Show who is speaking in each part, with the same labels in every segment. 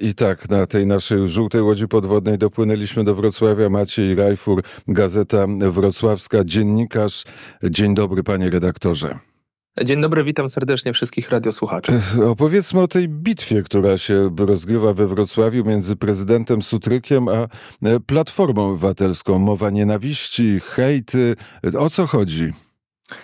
Speaker 1: I tak, na tej naszej żółtej łodzi podwodnej dopłynęliśmy do Wrocławia. Maciej Rajfur, Gazeta Wrocławska, dziennikarz. Dzień dobry, panie redaktorze.
Speaker 2: Dzień dobry, witam serdecznie wszystkich radiosłuchaczy.
Speaker 1: Opowiedzmy o tej bitwie, która się rozgrywa we Wrocławiu między prezydentem Sutrykiem a Platformą Obywatelską. Mowa nienawiści, hejty. O co chodzi?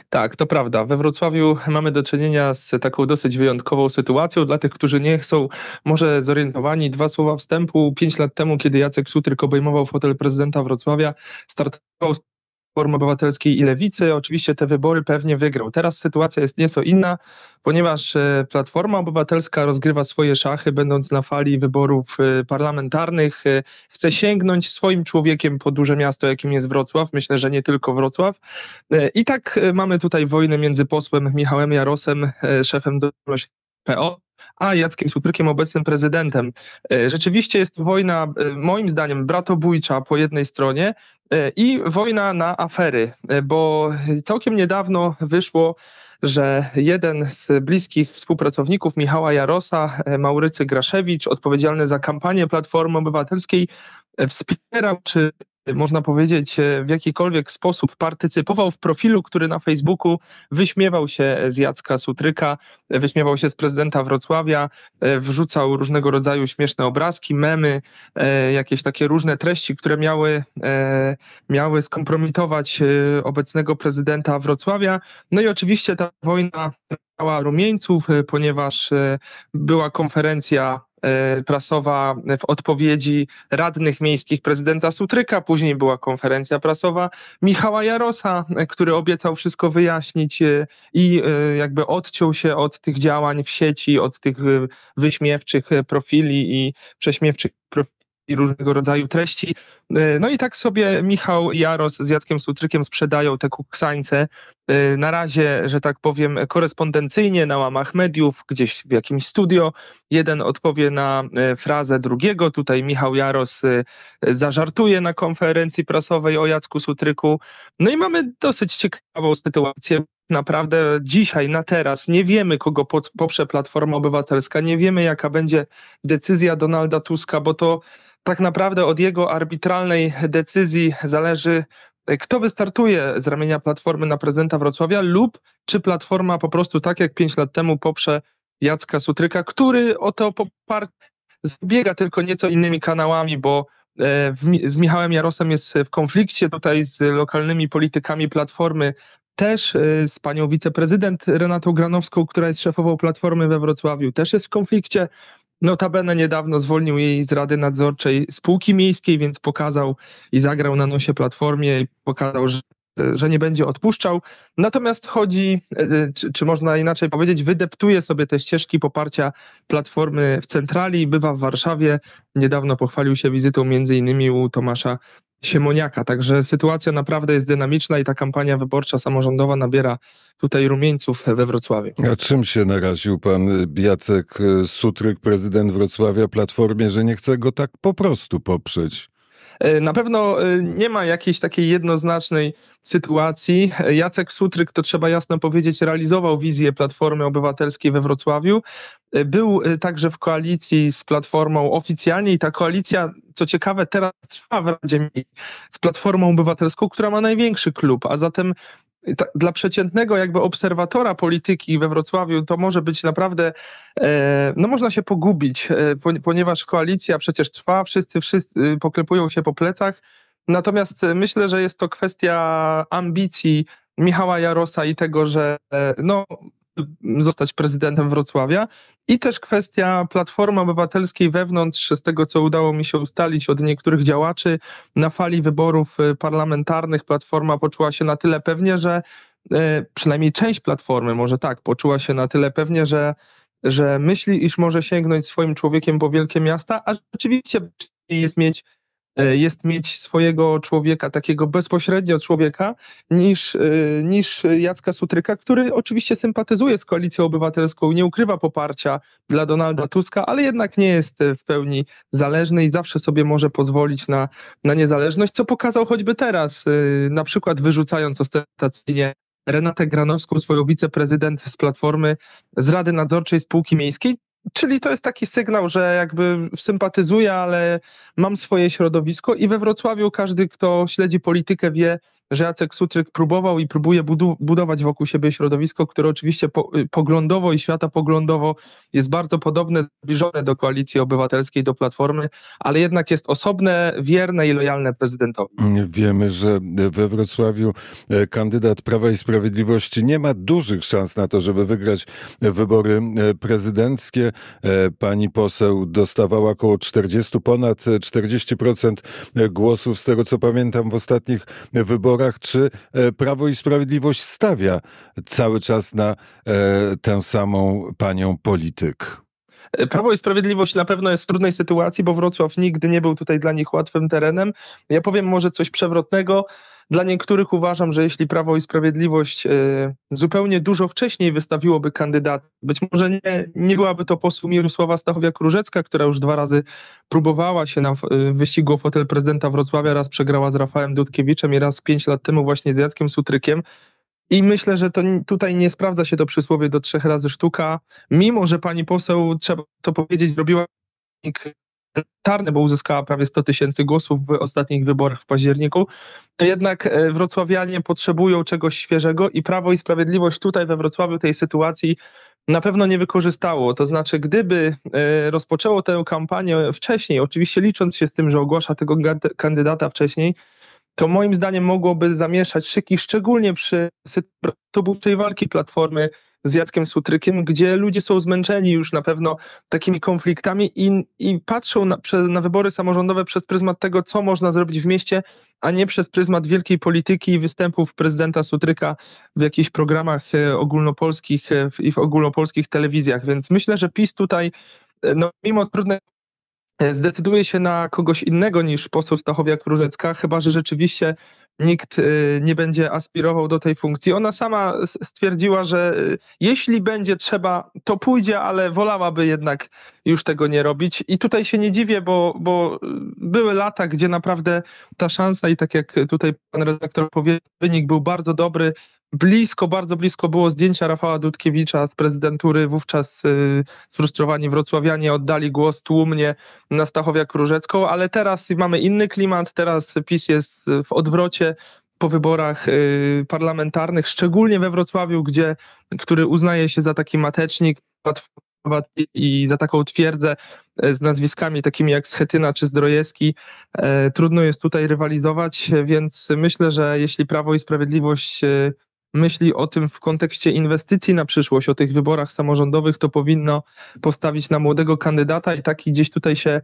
Speaker 2: Tak, to prawda. We Wrocławiu mamy do czynienia z taką dosyć wyjątkową sytuacją. Dla tych, którzy nie są może zorientowani, dwa słowa wstępu. Pięć lat temu, kiedy Jacek Sutryk obejmował fotel prezydenta Wrocławia, startował Platformy Obywatelskiej i Lewicy. Oczywiście te wybory pewnie wygrał. Teraz sytuacja jest nieco inna, ponieważ e, Platforma Obywatelska rozgrywa swoje szachy, będąc na fali wyborów e, parlamentarnych. E, chce sięgnąć swoim człowiekiem po duże miasto, jakim jest Wrocław. Myślę, że nie tylko Wrocław. I tak mamy tutaj wojnę między posłem Michałem Jarosem, szefem PO, a Jackiem Sutrykiem, obecnym prezydentem. Rzeczywiście jest wojna, moim zdaniem, bratobójcza po jednej stronie i wojna na afery, bo całkiem niedawno wyszło, że jeden z bliskich współpracowników Michała Jarosa, Maurycy Graszewicz, odpowiedzialny za kampanię Platformy Obywatelskiej, wspierał czy można powiedzieć, e, w jakikolwiek sposób partycypował w profilu, który na Facebooku wyśmiewał się z Jacka Sutryka, wyśmiewał się z prezydenta Wrocławia, e, wrzucał różnego rodzaju śmieszne obrazki, memy, e, jakieś takie różne treści, które miały, miały skompromitować obecnego prezydenta Wrocławia. No i oczywiście ta wojna miała rumieńców, ponieważ była konferencja prasowa w odpowiedzi radnych miejskich prezydenta Sutryka, później była konferencja prasowa Michała Jarosa, e, który obiecał wszystko wyjaśnić e, i jakby odciął się od tych działań w sieci, od tych wyśmiewczych profili i prześmiewczych i różnego rodzaju treści. E, no i tak sobie Michał Jaros z Jackiem Sutrykiem sprzedają te kuksańce. E, na razie, że tak powiem, korespondencyjnie na łamach mediów, gdzieś w jakimś studio. Jeden odpowie na e, frazę drugiego. Tutaj Michał Jaros zażartuje na konferencji prasowej o Jacku Sutryku. No i mamy dosyć ciekawą sytuację, naprawdę dzisiaj, na teraz nie wiemy, kogo poprze Platforma Obywatelska, nie wiemy, jaka będzie decyzja Donalda Tuska, bo to tak naprawdę od jego arbitralnej decyzji zależy, kto wystartuje z ramienia Platformy na prezydenta Wrocławia lub czy Platforma po prostu tak jak pięć lat temu poprze Jacka Sutryka, który o to poparcie zbiega tylko nieco innymi kanałami, bo e, z Michałem Jarosem jest w konflikcie tutaj z lokalnymi politykami Platformy, też e, z panią wiceprezydent Renatą Granowską, która jest szefową Platformy we Wrocławiu, też jest w konflikcie. Notabene niedawno zwolnił jej z Rady Nadzorczej Spółki Miejskiej, więc pokazał i zagrał na nosie Platformie i pokazał, że że nie będzie odpuszczał. Natomiast chodzi, e, czy, czy, można inaczej powiedzieć, wydeptuje sobie te ścieżki poparcia Platformy w centrali, bywa w Warszawie. Niedawno pochwalił się wizytą między innymi u Tomasza Siemoniaka. Także sytuacja naprawdę jest dynamiczna i ta kampania wyborcza samorządowa nabiera tutaj rumieńców we Wrocławiu.
Speaker 1: A czym się naraził pan Jacek Sutryk, prezydent Wrocławia, Platformie, że nie chce go tak po prostu poprzeć?
Speaker 2: E, na pewno e, nie ma jakiejś takiej jednoznacznej sytuacji. Jacek Sutryk, to trzeba jasno powiedzieć, realizował wizję Platformy Obywatelskiej we Wrocławiu. E, był także w koalicji z Platformą oficjalnie i ta koalicja, co ciekawe, teraz trwa w Radzie z Platformą Obywatelską, która ma największy klub, a zatem dla przeciętnego jakby obserwatora polityki we Wrocławiu to może być naprawdę, e, no można się pogubić, e, ponieważ koalicja przecież trwa, wszyscy, wszyscy y, poklepują się po plecach, natomiast myślę, że jest to kwestia ambicji Michała Jarosa i tego, że e, no, zostać prezydentem Wrocławia. I też kwestia Platformy Obywatelskiej wewnątrz, z tego co udało mi się ustalić od niektórych działaczy, na fali wyborów y, parlamentarnych Platforma poczuła się na tyle pewnie, że y, przynajmniej część Platformy, może tak, poczuła się na tyle pewnie, że, że myśli, iż może sięgnąć swoim człowiekiem po wielkie miasta, a rzeczywiście jest mieć jest mieć swojego człowieka, takiego bezpośrednio człowieka, niż, e, niż Jacka Sutryka, który oczywiście sympatyzuje z koalicją obywatelską, nie ukrywa poparcia dla Donalda Tuska, ale jednak nie jest w pełni zależny i zawsze sobie może pozwolić na, na niezależność, co pokazał choćby teraz, e, na przykład wyrzucając ostentacyjnie Renatę Granowską, swoją wiceprezydent z Platformy, z Rady Nadzorczej Spółki Miejskiej, Czyli to jest taki sygnał, że jakby sympatyzuję, ale mam swoje środowisko i we Wrocławiu każdy, kto śledzi politykę wie, że Jacek Sutryk próbował i próbuje budu budować wokół siebie środowisko, które oczywiście po y, poglądowo i światopoglądowo jest bardzo podobne, zbliżone do koalicji obywatelskiej, do Platformy, ale jednak jest osobne, wierne i lojalne prezydentowi.
Speaker 1: Wiemy, że we Wrocławiu e, kandydat Prawa i Sprawiedliwości nie ma dużych szans na to, żeby wygrać wybory e, prezydenckie. E, pani poseł dostawała około 40, ponad 40% głosów, z tego co pamiętam w ostatnich wyborach czy e, Prawo i Sprawiedliwość stawia cały czas na e, tę samą panią polityk?
Speaker 2: Prawo i Sprawiedliwość na pewno jest w trudnej sytuacji, bo Wrocław nigdy nie był tutaj dla nich łatwym terenem. Ja powiem może coś przewrotnego. Dla niektórych uważam, że jeśli Prawo i Sprawiedliwość e, zupełnie dużo wcześniej wystawiłoby kandydat, być może nie, nie byłaby to poseł Mirosława Stachowiak-Różecka, która już dwa razy próbowała się na wyścigu o fotel prezydenta Wrocławia, raz przegrała z Rafałem Dudkiewiczem i raz pięć lat temu właśnie z Jackiem Sutrykiem. I myślę, że to tutaj nie sprawdza się to przysłowie do trzech razy sztuka, mimo że pani poseł, trzeba to powiedzieć, zrobiła Tarny, bo uzyskała prawie 100 tysięcy głosów w ostatnich wyborach w październiku, jednak e, wrocławianie potrzebują czegoś świeżego i Prawo i Sprawiedliwość tutaj we Wrocławiu tej sytuacji na pewno nie wykorzystało. To znaczy, gdyby e, rozpoczęło tę kampanię wcześniej, oczywiście licząc się z tym, że ogłasza tego kandydata wcześniej, to moim zdaniem mogłoby zamieszać szyki, szczególnie przy tej walki Platformy z Jackiem Sutrykiem, gdzie ludzie są zmęczeni już na pewno takimi konfliktami i, i patrzą na, na wybory samorządowe przez pryzmat tego, co można zrobić w mieście, a nie przez pryzmat wielkiej polityki i występów prezydenta Sutryka w jakichś programach e, ogólnopolskich e, i w ogólnopolskich telewizjach. Więc myślę, że PiS tutaj, e, no, mimo trudnej zdecyduje się na kogoś innego niż poseł Stachowiak-Różecka, chyba że rzeczywiście nikt y, nie będzie aspirował do tej funkcji. Ona sama stwierdziła, że y, jeśli będzie trzeba, to pójdzie, ale wolałaby jednak już tego nie robić. I tutaj się nie dziwię, bo, bo były lata, gdzie naprawdę ta szansa i tak jak tutaj pan redaktor powiedział, wynik był bardzo dobry blisko, bardzo blisko było zdjęcia Rafała Dudkiewicza z prezydentury. Wówczas y, sfrustrowani wrocławianie oddali głos tłumnie na Stachowiak Różecką, ale teraz mamy inny klimat, teraz PiS jest w odwrocie po wyborach y, parlamentarnych, szczególnie we Wrocławiu, gdzie, który uznaje się za taki matecznik i za taką twierdzę y, z nazwiskami takimi jak Schetyna czy Zdrojewski. Y, trudno jest tutaj rywalizować, więc myślę, że jeśli Prawo i Sprawiedliwość y, myśli o tym w kontekście inwestycji na przyszłość, o tych wyborach samorządowych, to powinno postawić na młodego kandydata i taki gdzieś tutaj się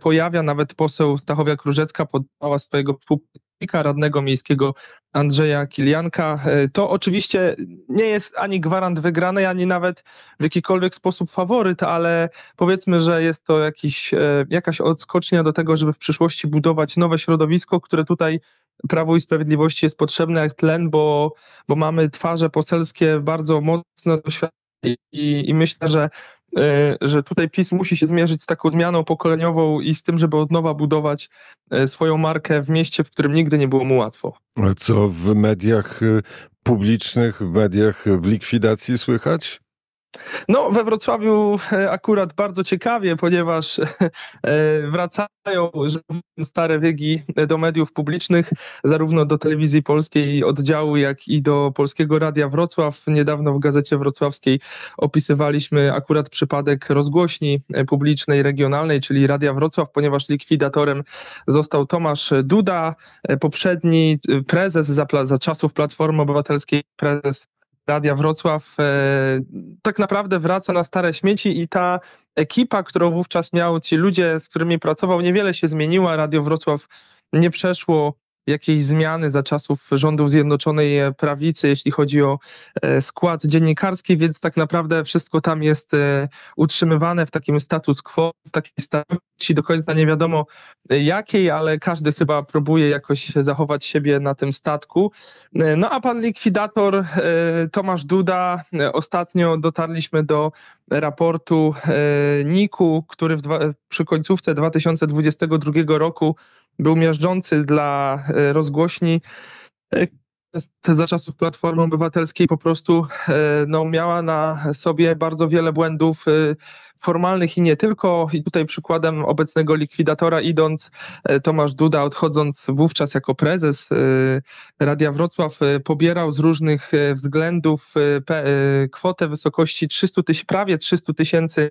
Speaker 2: pojawia. Nawet poseł Stachowia-Króżecka podała swojego współpracownika radnego miejskiego Andrzeja Kilianka. To oczywiście nie jest ani gwarant wygranej, ani nawet w jakikolwiek sposób faworyt, ale powiedzmy, że jest to jakiś, jakaś odskocznia do tego, żeby w przyszłości budować nowe środowisko, które tutaj Prawo i Sprawiedliwości jest potrzebne jak tlen, bo, bo mamy twarze poselskie bardzo mocno doświadczone i, i myślę, że, e, że tutaj PiS musi się zmierzyć z taką zmianą pokoleniową i z tym, żeby od nowa budować e, swoją markę w mieście, w którym nigdy nie było mu łatwo.
Speaker 1: Co w mediach e, publicznych, w mediach w likwidacji słychać?
Speaker 2: No, we Wrocławiu e, akurat bardzo ciekawie, ponieważ e, wracają stare wygi do mediów publicznych, zarówno do telewizji polskiej oddziału, jak i do Polskiego Radia Wrocław. Niedawno w Gazecie Wrocławskiej opisywaliśmy akurat przypadek rozgłośni publicznej, regionalnej, czyli Radia Wrocław, ponieważ likwidatorem został Tomasz Duda, poprzedni prezes za, za czasów Platformy Obywatelskiej, prezes Radia Wrocław e, tak naprawdę wraca na stare śmieci i ta ekipa, którą wówczas miał, ci ludzie, z którymi pracował, niewiele się zmieniła. Radio Wrocław nie przeszło jakiejś zmiany za czasów rządów Zjednoczonej Prawicy, jeśli chodzi o e, skład dziennikarski, więc tak naprawdę wszystko tam jest e, utrzymywane w takim status quo, w takiej starości, do końca nie wiadomo e, jakiej, ale każdy chyba próbuje jakoś zachować siebie na tym statku. No a pan likwidator Tomasz Duda, ostatnio dotarliśmy do raportu NIK-u, który w dwa, przy końcówce 2022 roku był miażdżący dla e, rozgłośni. Za czasów Platformy Obywatelskiej po prostu e, no, miała na sobie bardzo wiele błędów e, formalnych i nie tylko. I tutaj przykładem obecnego likwidatora idąc, e, Tomasz Duda odchodząc wówczas jako prezes Radia Wrocław pobierał z różnych względów kwotę w wysokości 300 tyś- prawie 300 tysięcy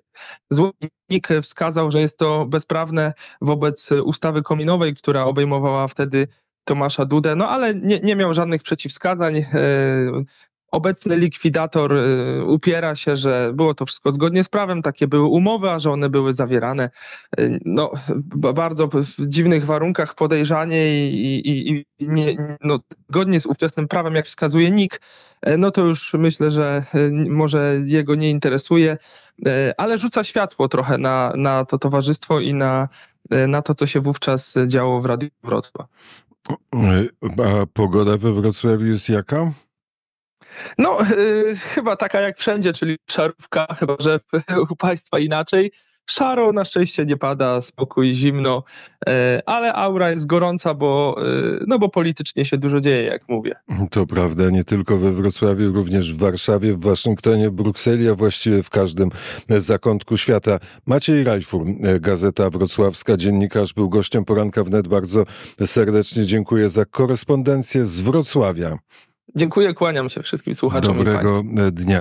Speaker 2: złotych. NIK wskazał, że jest to bezprawne wobec ustawy kominowej, która obejmowała wtedy Tomasza Dudę, no ale nie, nie miał żadnych przeciwwskazań. E, Obecny likwidator e, upiera się, że było to wszystko zgodnie z prawem, takie były umowy, a że one były zawierane e, no, bardzo w dziwnych warunkach podejrzanie i, i, i nie, no, zgodnie z ówczesnym prawem, jak wskazuje NIK, no to już myślę, że może jego nie interesuje, ale rzuca światło trochę na, na to towarzystwo i na, na to, co się wówczas działo w Radiu Wrocław.
Speaker 1: A pogoda we Wrocławiu jest jaka?
Speaker 2: No, y, chyba taka jak wszędzie, czyli szarówka, chyba że u Państwa inaczej. Szaro, na szczęście nie pada, spokój, zimno, y, ale aura jest gorąca, bo, y, no bo politycznie się dużo dzieje, jak mówię.
Speaker 1: To prawda, nie tylko we Wrocławiu, również w Warszawie, w Waszyngtonie, w Brukseli, a właściwie w każdym zakątku świata. Maciej Rajfur, e, Gazeta Wrocławska, dziennikarz, był gościem poranka wnet. Bardzo serdecznie dziękuję za korespondencję z Wrocławia.
Speaker 2: Dziękuję, kłaniam się wszystkim słuchaczom.
Speaker 1: Dobrego dnia.